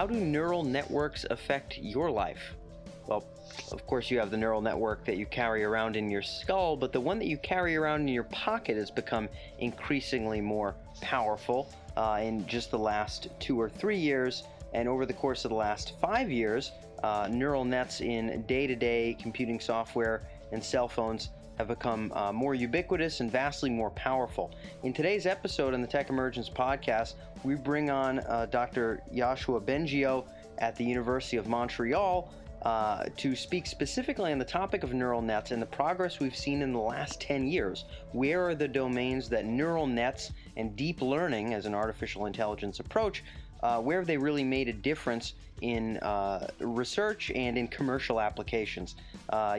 how do neural networks affect your life? Well, of course, you have the neural network that you carry around in your skull, but the one that you carry around in your pocket has become increasingly more powerful uh, in just the last two or three years. And over the course of the last five years, uh, neural nets in day to day computing software and cell phones have become uh, more ubiquitous and vastly more powerful. In today's episode on the Tech Emergence podcast, we bring on uh, Dr. Yoshua Bengio at the University of Montreal. Uh, to speak specifically on the topic of neural nets and the progress we've seen in the last 10 years. Where are the domains that neural nets and deep learning as an artificial intelligence approach, uh, where they really made a difference in uh, research and in commercial applications? Uh,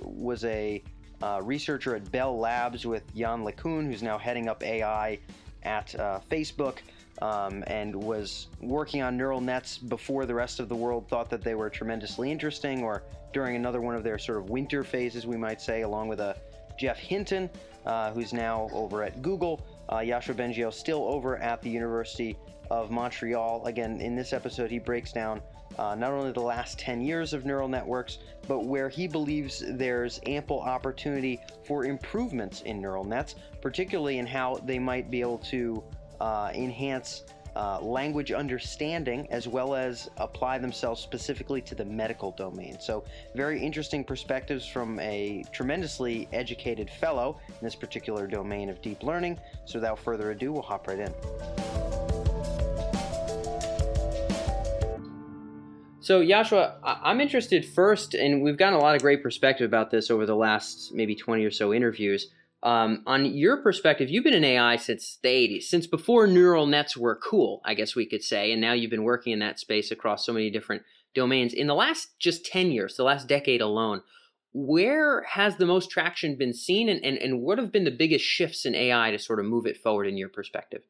was a uh, researcher at Bell Labs with Yann LeCun, who's now heading up AI at uh, Facebook um, and was working on neural nets before the rest of the world thought that they were tremendously interesting, or during another one of their sort of winter phases, we might say, along with a uh, Geoff Hinton, uh, who's now over at Google. Uh, Yoshua Bengio still over at the University of Montreal. Again, in this episode, he breaks down uh, not only the last 10 years of neural networks, but where he believes there's ample opportunity for improvements in neural nets, particularly in how they might be able to uh, enhance uh, language understanding as well as apply themselves specifically to the medical domain. So, very interesting perspectives from a tremendously educated fellow in this particular domain of deep learning. So, without further ado, we'll hop right in. So, Yoshua, I'm interested first, and we've gotten a lot of great perspective about this over the last maybe 20 or so interviews. Um, on your perspective, you've been in AI since the 80s, since before neural nets were cool, I guess we could say, and now you've been working in that space across so many different domains. In the last just 10 years, the last decade alone, where has the most traction been seen, and, and, and what have been the biggest shifts in AI to sort of move it forward in your perspective?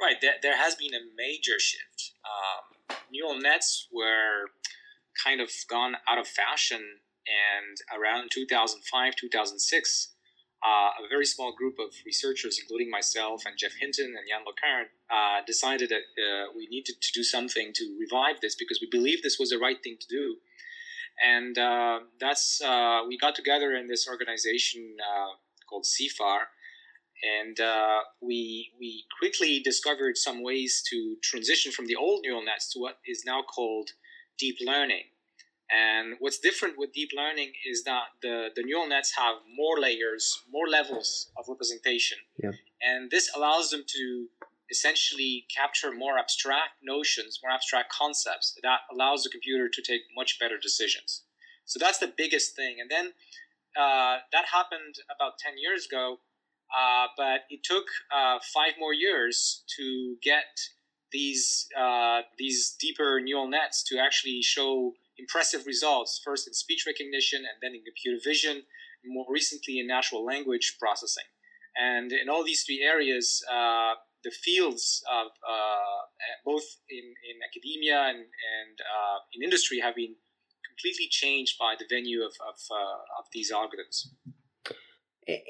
Right, there, there has been a major shift. Um, neural nets were kind of gone out of fashion, and around 2005, 2006, uh, a very small group of researchers, including myself and Geoff Hinton and Yann LeCun, uh, decided that uh, we needed to do something to revive this because we believed this was the right thing to do. And uh, that's uh, we got together in this organization uh, called CIFAR, and we we quickly discovered some ways to transition from the old neural nets to what is now called deep learning. And what's different with deep learning is that the, the neural nets have more layers, more levels of representation. Yeah. And this allows them to essentially capture more abstract notions, more abstract concepts that allows the computer to take much better decisions. So that's the biggest thing. And then uh, that happened about 10 years ago, uh, but it took uh, five more years to get these, uh, these deeper neural nets to actually show impressive results, first in speech recognition and then in computer vision, more recently in natural language processing. And in all these three areas, uh, the fields of uh, both in, in academia and, and uh, in industry have been completely changed by the venue of, of, of these algorithms.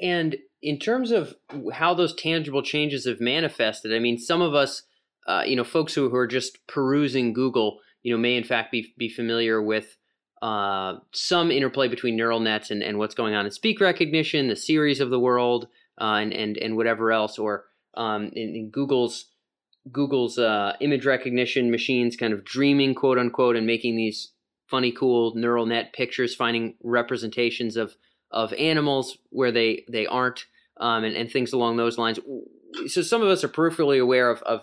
And in terms of how those tangible changes have manifested, I mean, some of us, uh, you know, folks who, who are just perusing Google, you know, may in fact be, be familiar with uh, some interplay between neural nets and, and what's going on in speak recognition, the Siris of the world, uh, and, and, and whatever else, or um, in, in, Google's Google's uh, image recognition machines kind of dreaming, quote unquote, and making these funny, cool neural net pictures, finding representations of of animals where they they aren't, um, and, and things along those lines. So some of us are peripherally aware of, of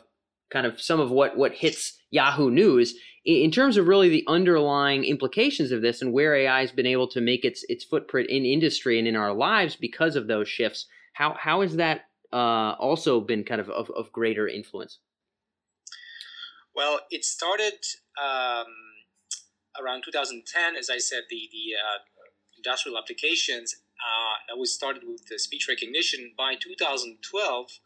kind of some of what what hits Yahoo News in terms of really the underlying implications of this and where AI has been able to make its its footprint in industry and in our lives because of those shifts. How how has that uh, also been kind of, of, of greater influence? Well, it started um, around 2010, as I said, the the uh, industrial applications uh, started with the speech recognition. By 2012,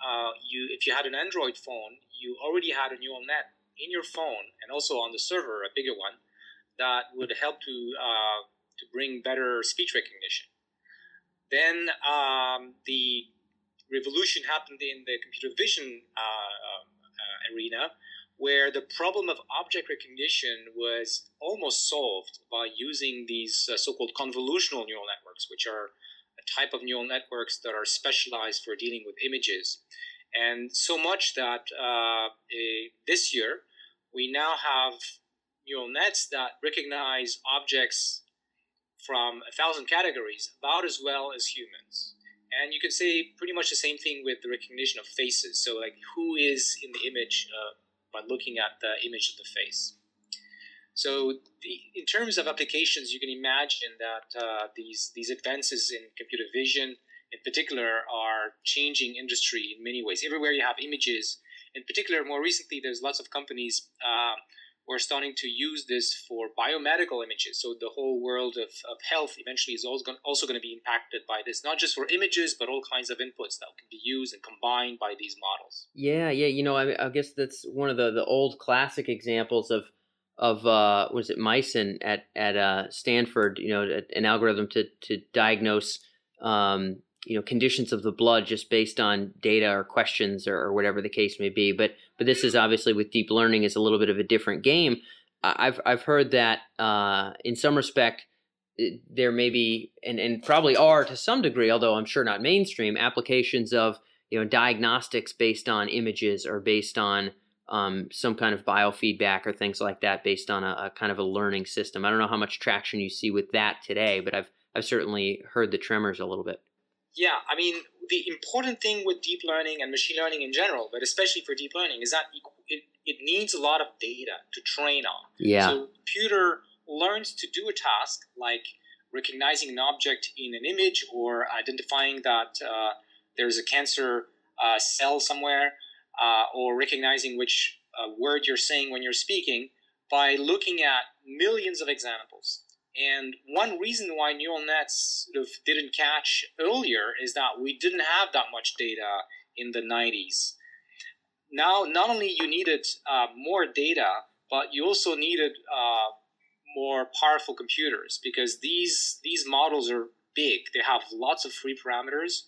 uh, you if you had an Android phone, you already had a neural net in your phone and also on the server, a bigger one, that would help to uh, to bring better speech recognition. Then um, the revolution happened in the computer vision uh, uh, arena, where the problem of object recognition was almost solved by using these uh, so-called convolutional neural networks, which are a type of neural networks that are specialized for dealing with images. And so much that uh, a, this year we now have neural nets that recognize objects from a thousand categories about as well as humans. And you can say pretty much the same thing with the recognition of faces. So, like, who is in the image uh, by looking at the image of the face? So, the, in terms of applications, you can imagine that uh, these these advances in computer vision, in particular, are changing industry in many ways. Everywhere you have images, in particular, more recently, there's lots of companies. Uh, we're starting to use this for biomedical images. So the whole world of, of health eventually is also going, to be impacted by this, not just for images, but all kinds of inputs that can be used and combined by these models. Yeah, yeah. You know, I, I guess that's one of the, the old classic examples of of uh, was it Mycin at at uh, Stanford? You know, an algorithm to to diagnose um, you know conditions of the blood just based on data or questions or, or, whatever the case may be but but this is obviously with deep learning is a little bit of a different game. I've i've heard that uh, in some respect there may be and, and probably are to some degree although i'm sure not mainstream applications of you know diagnostics based on images or based on um, some kind of biofeedback or things like that based on a, a kind of a learning system. I don't know how much traction you see with that today but i've i've certainly heard the tremors a little bit yeah, I mean, the important thing with deep learning and machine learning in general, but especially for deep learning, is that it, it needs a lot of data to train on. Yeah. So computer learns to do a task like recognizing an object in an image or identifying that uh, there's a cancer uh, cell somewhere uh, or recognizing which uh, word you're saying when you're speaking by looking at millions of examples. And one reason why neural nets sort of didn't catch earlier is that we didn't have that much data in the 90s. Now, not only you needed uh, more data, but you also needed uh, more powerful computers because these these models are big. They have lots of free parameters,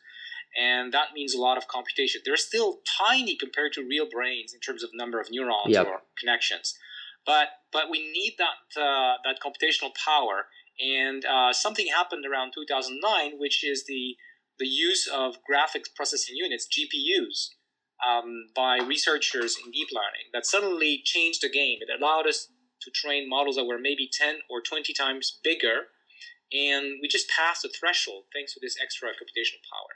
and that means a lot of computation. They're still tiny compared to real brains in terms of number of neurons yep. or connections. But but we need that uh, that computational power. And uh, something happened around 2009, which is the the use of graphics processing units (GPUs) um, by researchers in deep learning that suddenly changed the game. It allowed us to train models that were maybe 10 or 20 times bigger, and we just passed the threshold thanks to this extra computational power.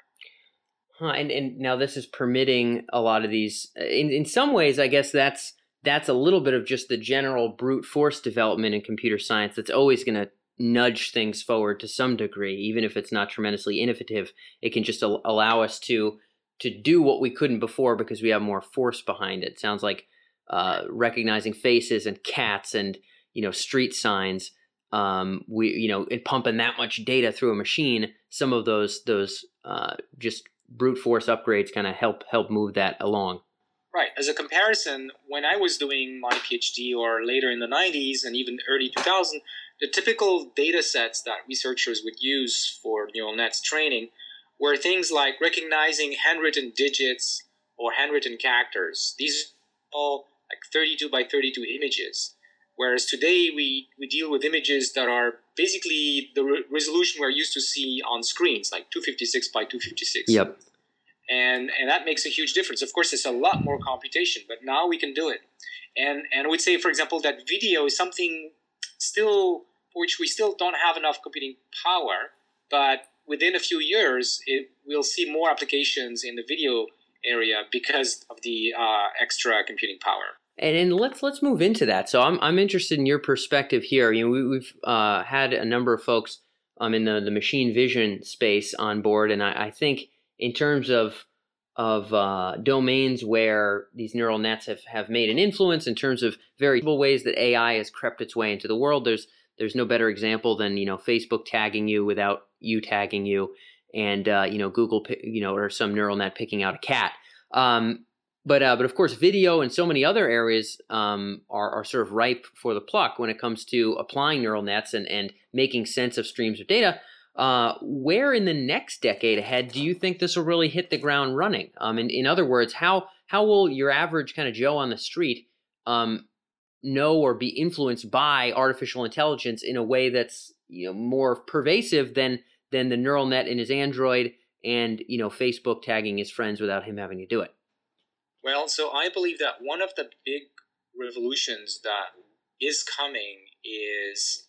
Huh, and, and now this is permitting a lot of these. In, in some ways, I guess that's that's a little bit of just the general brute force development in computer science that's always going to nudge things forward to some degree even if it's not tremendously innovative. It can just al- allow us to to do what we couldn't before because we have more force behind it. Sounds like uh, recognizing faces and cats and you know street signs um, we you know pumping that much data through a machine some of those those uh, just brute force upgrades kind of help help move that along Right. As a comparison, when I was doing my PhD or later in the 90s and even early 2000, the typical data sets that researchers would use for neural nets training were things like recognizing handwritten digits or handwritten characters. These are all like 32 by 32 images. Whereas today we, we deal with images that are basically the re- resolution we're used to see on screens, like 256 by 256. Yep and and that makes a huge difference. Of course, it's a lot more computation, but now we can do it. And and would say, for example, that video is something still which we still don't have enough computing power, but within a few years, it, we'll see more applications in the video area because of the uh, extra computing power. And, and, let's let's move into that. So I'm I'm interested in your perspective here. You know, we, have uh, had a number of folks um, in the the machine vision space on board, and I, I think in terms of of uh, domains where these neural nets have, have made an influence in terms of very ways that AI has crept its way into the world. There's there's no better example than you know Facebook tagging you without you tagging you, and uh, you know Google you know or some neural net picking out a cat. Um, but uh, but of course, video and so many other areas um, are, are sort of ripe for the pluck when it comes to applying neural nets and, and making sense of streams of data. Uh, where in the next decade ahead do you think this will really hit the ground running? Um, in, in other words, how how will your average kind of Joe on the street um, know or be influenced by artificial intelligence in a way that's you know more pervasive than than the neural net in his Android and you know Facebook tagging his friends without him having to do it. Well, so I believe that one of the big revolutions that is coming is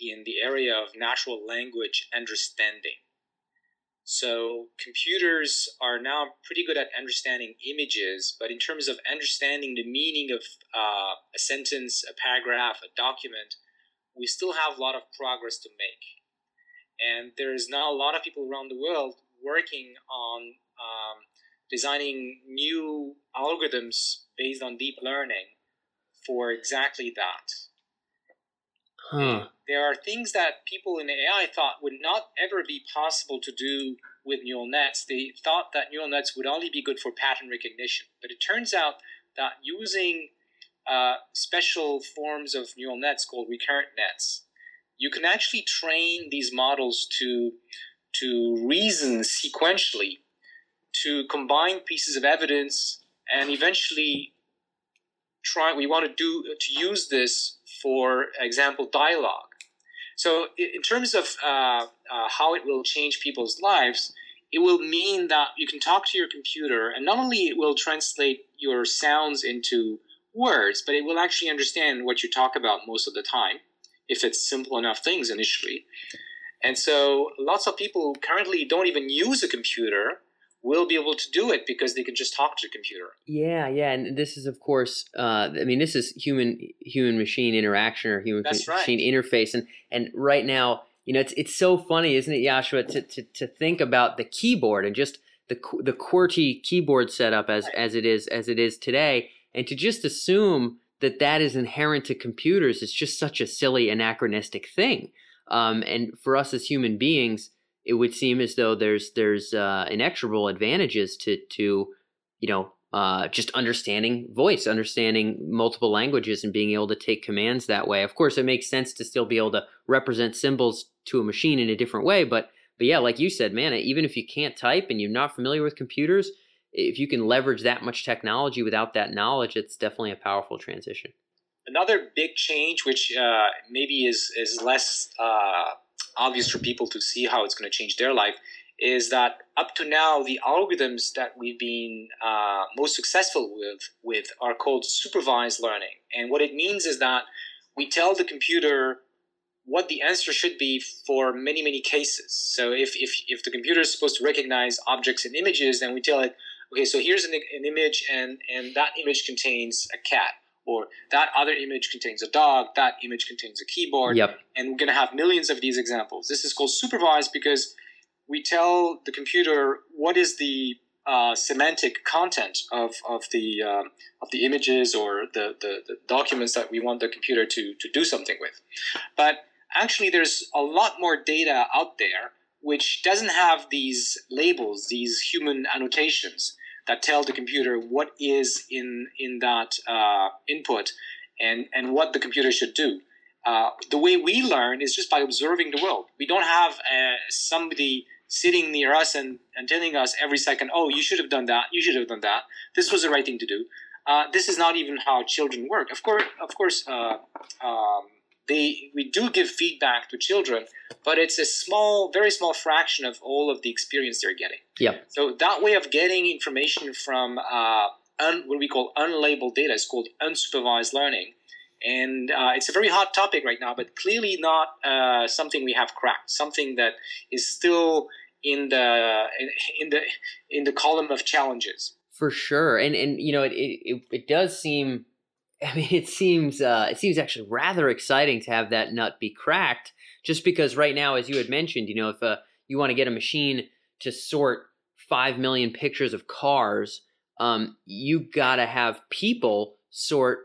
in the area of natural language understanding. So computers are now pretty good at understanding images, but in terms of understanding the meaning of uh, a sentence, a paragraph, a document, we still have a lot of progress to make. And there is now a lot of people around the world working on um, designing new algorithms based on deep learning for exactly that. Huh. There are things that people in AI thought would not ever be possible to do with neural nets. They thought that neural nets would only be good for pattern recognition. But it turns out that using uh, special forms of neural nets called recurrent nets, you can actually train these models to, to reason sequentially, to combine pieces of evidence, and eventually try. We want to do to use this for example dialogue. So in terms of uh, uh, how it will change people's lives, it will mean that you can talk to your computer, and not only it will translate your sounds into words, but it will actually understand what you talk about most of the time, if it's simple enough things initially. And so lots of people currently don't even use a computer will be able to do it because they can just talk to the computer. Yeah, yeah, and this is of course, uh, I mean, this is human human machine interaction or human That's machine right. interface, and and right now, you know, it's it's so funny, isn't it, Joshua, to to, to think about the keyboard and just the the QWERTY keyboard setup as Right. as it is as it is today, and to just assume that that is inherent to computers is just such a silly anachronistic thing. Um, and for us as human beings, it would seem as though there's there's uh, inexorable advantages to to you know uh, just understanding voice, understanding multiple languages, and being able to take commands that way. Of course, it makes sense to still be able to represent symbols to a machine in a different way, but but yeah, like you said, man, even if you can't type and you're not familiar with computers, if you can leverage that much technology without that knowledge, it's definitely a powerful transition. Another big change, which uh, maybe is is less uh, obvious for people to see how it's going to change their life, is that up to now the algorithms that we've been uh, most successful with with are called supervised learning, and what it means is that we tell the computer what the answer should be for many many cases. So if if if the computer is supposed to recognize objects and images, then we tell it, okay, so here's an, an image, and and that image contains a cat or that other image contains a dog, that image contains a keyboard, Yep. and we're going to have millions of these examples. This is called supervised because we tell the computer what is the uh, semantic content of, of the um, of the images or the, the, the documents that we want the computer to, to do something with. But actually, there's a lot more data out there which doesn't have these labels, these human annotations that tell the computer what is in in that uh, input and and what the computer should do. Uh, the way we learn is just by observing the world. We don't have uh, somebody sitting near us and, and telling us every second, "Oh, you should have done that. You should have done that. This was the right thing to do." Uh, this is not even how children work. Of course, of course, uh, um, they we do give feedback to children, but it's a small, very small fraction of all of the experience they're getting. Yep. So that way of getting information from uh, un, what we call unlabeled data is called unsupervised learning, and uh, it's a very hot topic right now, but clearly not uh, something we have cracked. Something that is still in the in, in the in the column of challenges. For sure, and and you know it it, it does seem, I mean it seems uh, it seems actually rather exciting to have that nut be cracked, just because right now, as you had mentioned, you know if uh, you want to get a machine to sort five million pictures of cars, um, you got to have people sort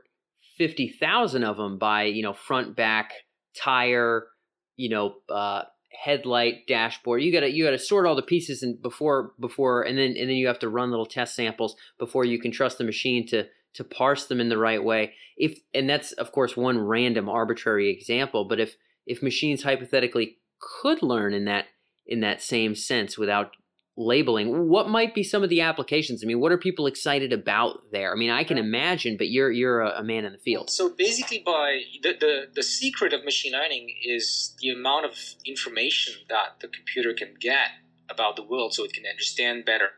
fifty thousand of them by you know front, back, tire, you know. Uh, headlight dashboard you gotta you gotta sort all the pieces and before before and then and then you have to run little test samples before you can trust the machine to to parse them in the right way if and that's of course one random arbitrary example but if if machines hypothetically could learn in that in that same sense without labeling. What might be some of the applications? I mean, what are people excited about there? I mean, I can imagine, but you're you're a, a man in the field. So basically, by the, the the secret of machine learning is the amount of information that the computer can get about the world, so it can understand better.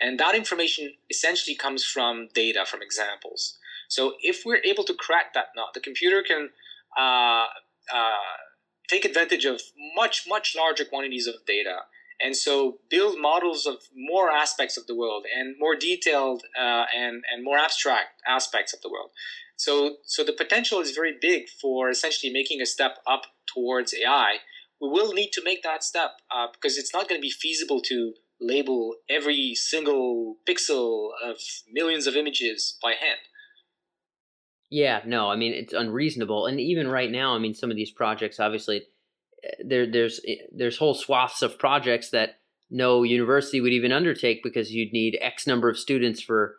And that information essentially comes from data, from examples. So if we're able to crack that nut, the computer can uh, uh, take advantage of much much larger quantities of data and so build models of more aspects of the world and more detailed uh, and and more abstract aspects of the world. So so the potential is very big for essentially making a step up towards AI. We will need to make that step because it's not going to be feasible to label every single pixel of millions of images by hand. Yeah, no, I mean it's unreasonable, and even right now, I mean some of these projects obviously there there's eh, there's whole swaths of projects that no university would even undertake because you'd need X number of students for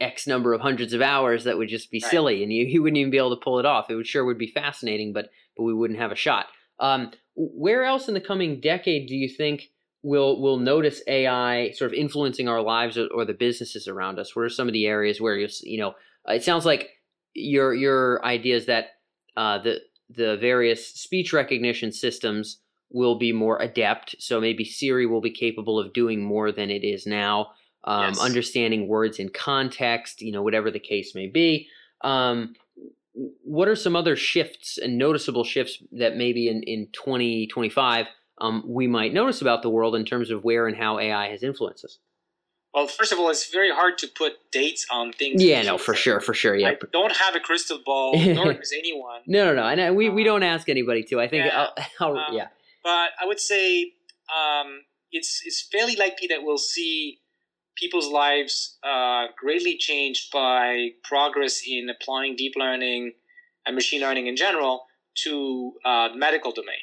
X number of hundreds of hours. That would just be right. silly, and you, you wouldn't even be able to pull it off. It would sure would be fascinating, but but we wouldn't have a shot. Um, where else in the coming decade do you think we'll we'll notice AI sort of influencing our lives or, or the businesses around us? What are some of the areas where you you know it sounds like your your idea is that uh, the the various speech recognition systems will be more adept. So maybe Siri will be capable of doing more than it is now, um, yes. understanding words in context, you know, whatever the case may be. Um, what are some other shifts and noticeable shifts that maybe in, in 2025 um, we might notice about the world in terms of where and how AI has influenced us? Well, first of all, it's very hard to put dates on things. Yeah, no, for sure, for sure. Yeah, I don't have a crystal ball, nor does anyone. No, no, no, and uh, we, we don't ask anybody to. I think, yeah, I'll, I'll, um, yeah. But I would say um, it's it's fairly likely that we'll see people's lives uh, greatly changed by progress in applying deep learning and machine learning in general to uh, the medical domain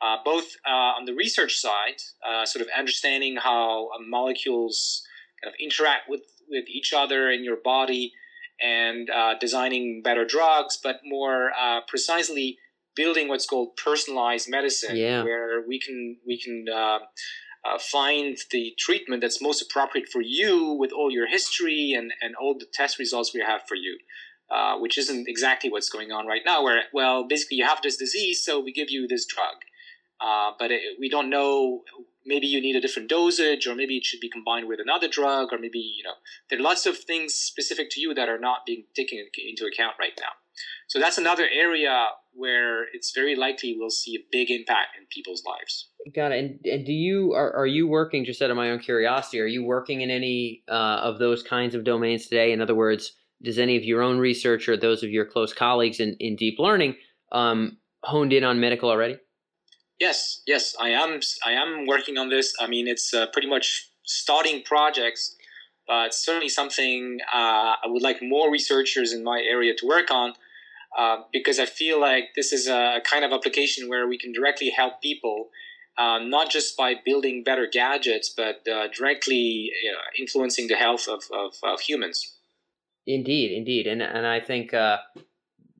uh, both uh, on the research side, uh, sort of understanding how uh, molecules kind of interact with, with each other in your body and uh, designing better drugs, but more uh, precisely building what's called personalized medicine, yeah. where we can we can find the treatment that's most appropriate for you with all your history and, and all the test results we have for you. Uh, which isn't exactly what's going on right now, where, well, basically you have this disease, so we give you this drug. Uh, but it, we don't know. Maybe you need a different dosage, or maybe it should be combined with another drug, or maybe you know there are lots of things specific to you that are not being taken into account right now. So that's another area where it's very likely we'll see a big impact in people's lives. Got it. And, and do you are, are you working just out of my own curiosity? Are you working in any uh, of those kinds of domains today? In other words, does any of your own research or those of your close colleagues in, in deep learning um, honed in on medical already? Yes, yes, I am. I am working on this. I mean, it's uh, pretty much starting projects, but certainly something uh, I would like more researchers in my area to work on. Uh, because I feel like this is a kind of application where we can directly help people, uh, not just by building better gadgets, but uh, directly influencing the health of, of, of, humans. Indeed, indeed, and and I think uh,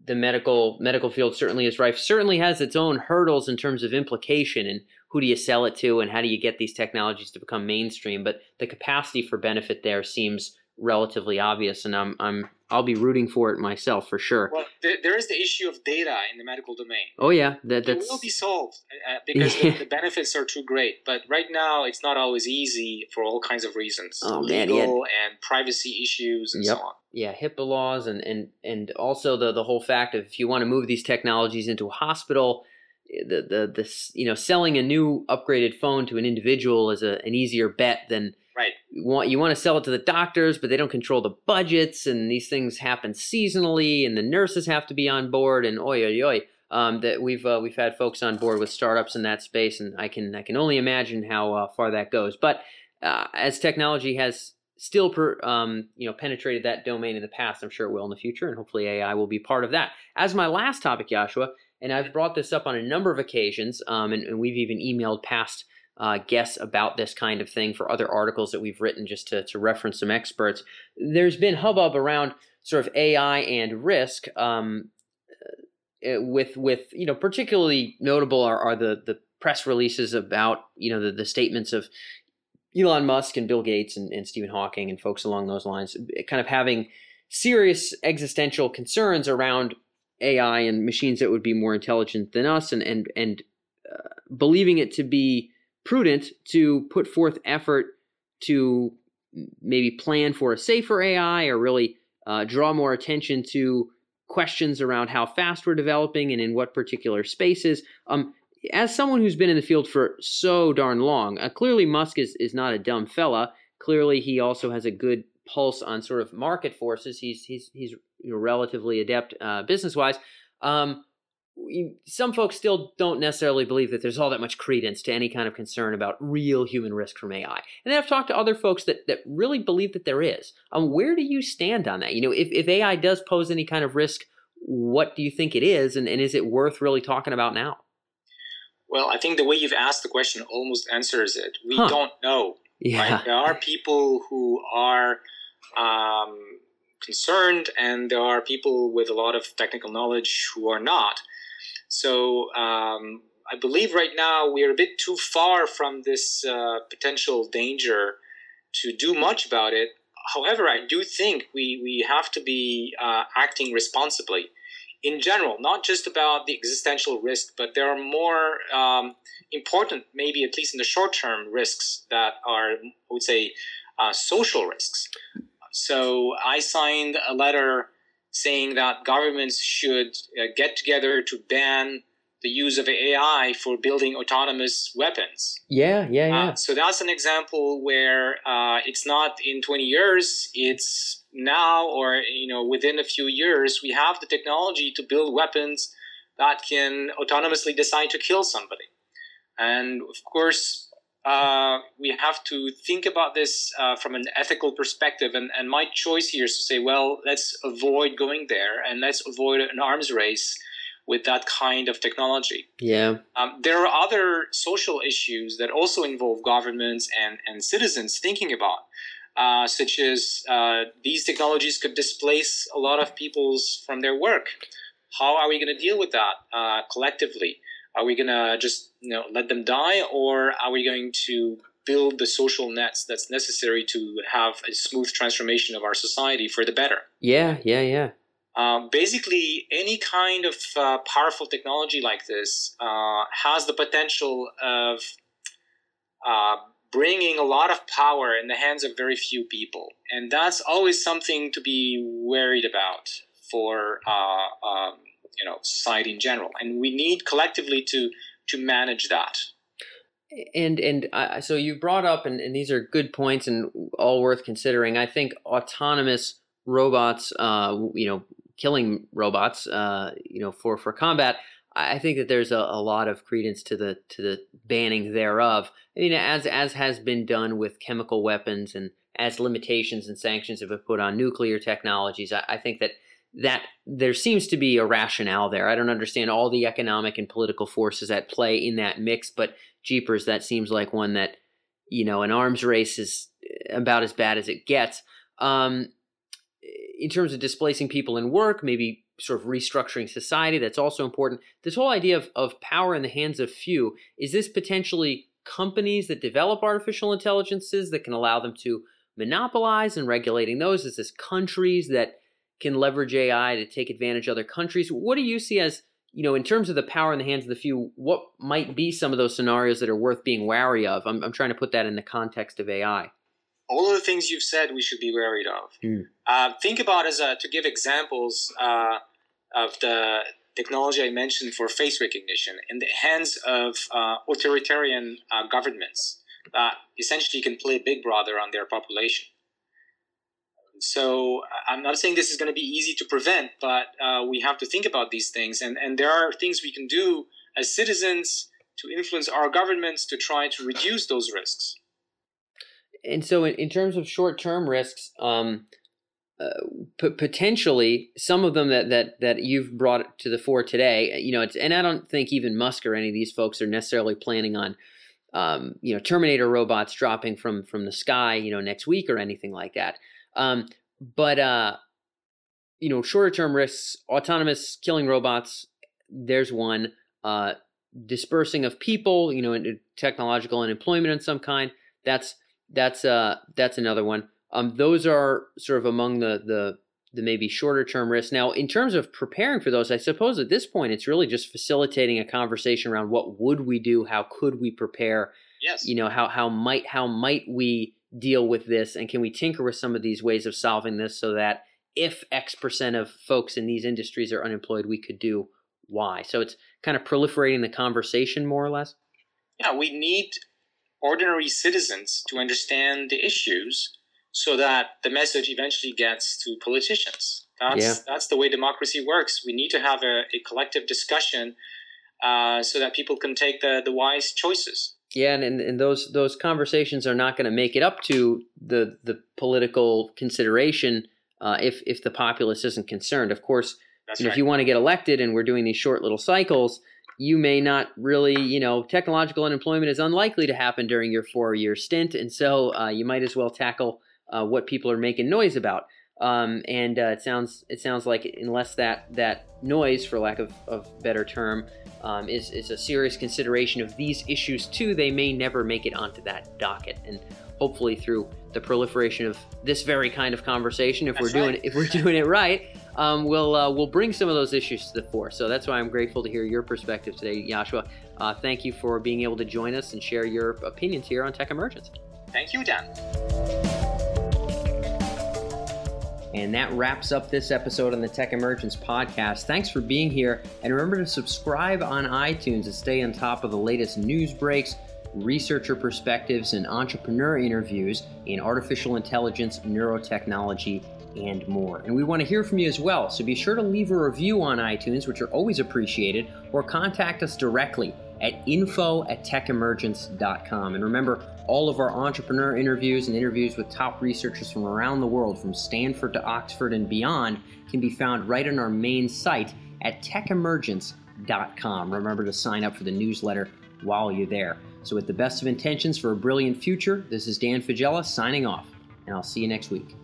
the medical medical field certainly is rife. Certainly has its own hurdles in terms of implication and who do you sell it to and how do you get these technologies to become mainstream. But the capacity for benefit there seems relatively obvious, and I'm I'm I'll be rooting for it myself for sure. Well, there, there is the issue of data in the medical domain. Oh yeah, that that's... it will be solved uh, uh because the, the, benefits are too great. But right now, it's not always easy for all kinds of reasons, oh, legal man, yeah. and privacy issues and yep. so on. Yeah, HIPAA laws and and and also the the whole fact of if you want to move these technologies into a hospital. The, the the you know selling a new upgraded phone to an individual is a, an easier bet than Right. You want you want to sell it to the doctors, but they don't control the budgets, and these things happen seasonally, and the nurses have to be on board, and oi oi oi. Um, that we've uh, we've had folks on board with startups in that space, and I can I can only imagine how uh, far that goes. But uh, as technology has still per, um, you know penetrated that domain in the past, I'm sure it will in the future, and hopefully AI will be part of that. As my last topic, Joshua, and I've brought this up on a number of occasions, um, and, and we've even emailed past uh, guess about this kind of thing for other articles that we've written just to, to reference some experts. There's been hubbub around sort of AI and risk. Um, uh, with with you know particularly notable are, are the the press releases about you know the, the statements of Elon Musk and Bill Gates and, and Stephen Hawking and folks along those lines, kind of having serious existential concerns around AI and machines that would be more intelligent than us, and and and uh, believing it to be prudent to put forth effort to maybe plan for a safer AI or really uh, draw more attention to questions around how fast we're developing and in what particular spaces. Um, as someone who's been in the field for so darn long, uh, clearly Musk is, is not a dumb fella. Clearly, he also has a good pulse on sort of market forces. He's he's he's you know, relatively adept uh, business wise. Um, some folks still don't necessarily believe that there's all that much credence to any kind of concern about real human risk from AI. And then I've talked to other folks that, that really believe that there is. Um, where do you stand on that? You know, if, if AI does pose any kind of risk, what do you think it is? And, and is it worth really talking about now? Well, I think the way you've asked the question almost answers it. We huh. don't know. Yeah. Right? There are people who are um, concerned, and there are people with a lot of technical knowledge who are not. So um, I believe right now we are a bit too far from this uh, potential danger to do much about it. However, I do think we, we have to be uh, acting responsibly in general, not just about the existential risk, but there are more um, important, maybe at least in the short term, risks that are, I would say, uh, social risks. So I signed a letter saying that governments should uh, get together to ban the use of AI for building autonomous weapons. Yeah, yeah, yeah. Uh, so that's an example where uh, it's not in 20 years, it's now or you know within a few years we have the technology to build weapons that can autonomously decide to kill somebody. And of course, uh, we have to think about this uh, from an ethical perspective. And, and my choice here is to say, well, let's avoid going there and let's avoid an arms race with that kind of technology. Yeah. Um, there are other social issues that also involve governments and, and citizens thinking about, uh, such as uh, these technologies could displace a lot of people's from their work. How are we going to deal with that uh, collectively? Are we gonna just you know let them die, or are we going to build the social nets that's necessary to have a smooth transformation of our society for the better? Yeah, yeah, yeah. Um, basically, any kind of uh, powerful technology like this uh, has the potential of uh, bringing a lot of power in the hands of very few people, and that's always something to be worried about for uh, um, you know society in general. And we need collectively to to manage that. And and so you brought up and, and, these are good points and all worth considering. I think autonomous robots uh, you know killing robots uh, you know for for combat i think that there's a, a lot of credence to the to the banning thereof. I mean, as as has been done with chemical weapons and as limitations and sanctions have been put on nuclear technologies I, I think that that there seems to be a rationale there. I don't understand all the economic and political forces at play in that mix, but jeepers, that seems like one that you know an arms race is about as bad as it gets. Um, in terms of displacing people in work, maybe sort of restructuring society, that's also important. This whole idea of, of power in the hands of few is this potentially companies that develop artificial intelligences that can allow them to monopolize and regulating those? Is this countries that can leverage AI to take advantage of other countries. What do you see as, you know, in terms of the power in the hands of the few, what might be some of those scenarios that are worth being wary of? I'm, I'm trying to put that in the context of AI. All of the things you've said, we should be wary of. Mm. Uh, think about as a, to give examples uh, of the technology I mentioned for face recognition in the hands of uh, authoritarian uh, governments that essentially can play Big Brother on their population. So I'm not saying this is going to be easy to prevent, but uh, we have to think about these things. And, and there are things we can do as citizens to influence our governments to try to reduce those risks. And so, in, in terms of short term risks, um, uh, p- potentially some of them that, that that you've brought to the fore today, you know, it's, and I don't think even Musk or any of these folks are necessarily planning on, um, you know, Terminator robots dropping from from the sky, you know, next week or anything like that. Um, but uh, you know, shorter term risks, autonomous killing robots. There's one. Uh, dispersing of people, you know, technological unemployment in some kind. That's that's uh that's another one. Um, those are sort of among the the the maybe shorter term risks. Now, in terms of preparing for those, I suppose at this point it's really just facilitating a conversation around what would we do, how could we prepare, Yes. you know, how how might how might we deal with this, and can we tinker with some of these ways of solving this so that if X percent of folks in these industries are unemployed, we could do Y. So it's kind of proliferating the conversation more or less. yeah, we need ordinary citizens to understand the issues so that the message eventually gets to politicians. That's Yeah. that's the way democracy works. We need to have a, a collective discussion uh, so that people can take the, the wise choices. Yeah, and, and, those those conversations are not going to make it up to the the political consideration uh, if if the populace isn't concerned. Of course, you know, right. if you want to get elected and we're doing these short little cycles, you may not really, you know, technological unemployment is unlikely to happen during your four year stint, and so uh, you might as well tackle uh, what people are making noise about. Um, and uh, it sounds it sounds like unless that that noise, for lack of, of better term, um, is is a serious consideration of these issues too, they may never make it onto that docket. And hopefully, through the proliferation of this very kind of conversation, if we're That's doing if we're doing it right, um, we'll uh, we'll bring some of those issues to the fore. So that's why I'm grateful to hear your perspective today, Joshua. Uh, thank you for being able to join us and share your opinions here on Tech Emergence. Thank you, Dan. And that wraps up this episode on the Tech Emergence podcast. Thanks for being here. And remember to subscribe on iTunes to stay on top of the latest news breaks, researcher perspectives, and entrepreneur interviews in artificial intelligence, neurotechnology, and more. And we want to hear from you as well. So be sure to leave a review on iTunes, which are always appreciated, or contact us directly at info at techemergence.com. And remember, all of our entrepreneur interviews and interviews with top researchers from around the world, from Stanford to Oxford and beyond, can be found right on our main site at techemergence.com. Remember to sign up for the newsletter while you're there. So, with the best of intentions for a brilliant future, this is Dan Faggella signing off, and I'll see you next week.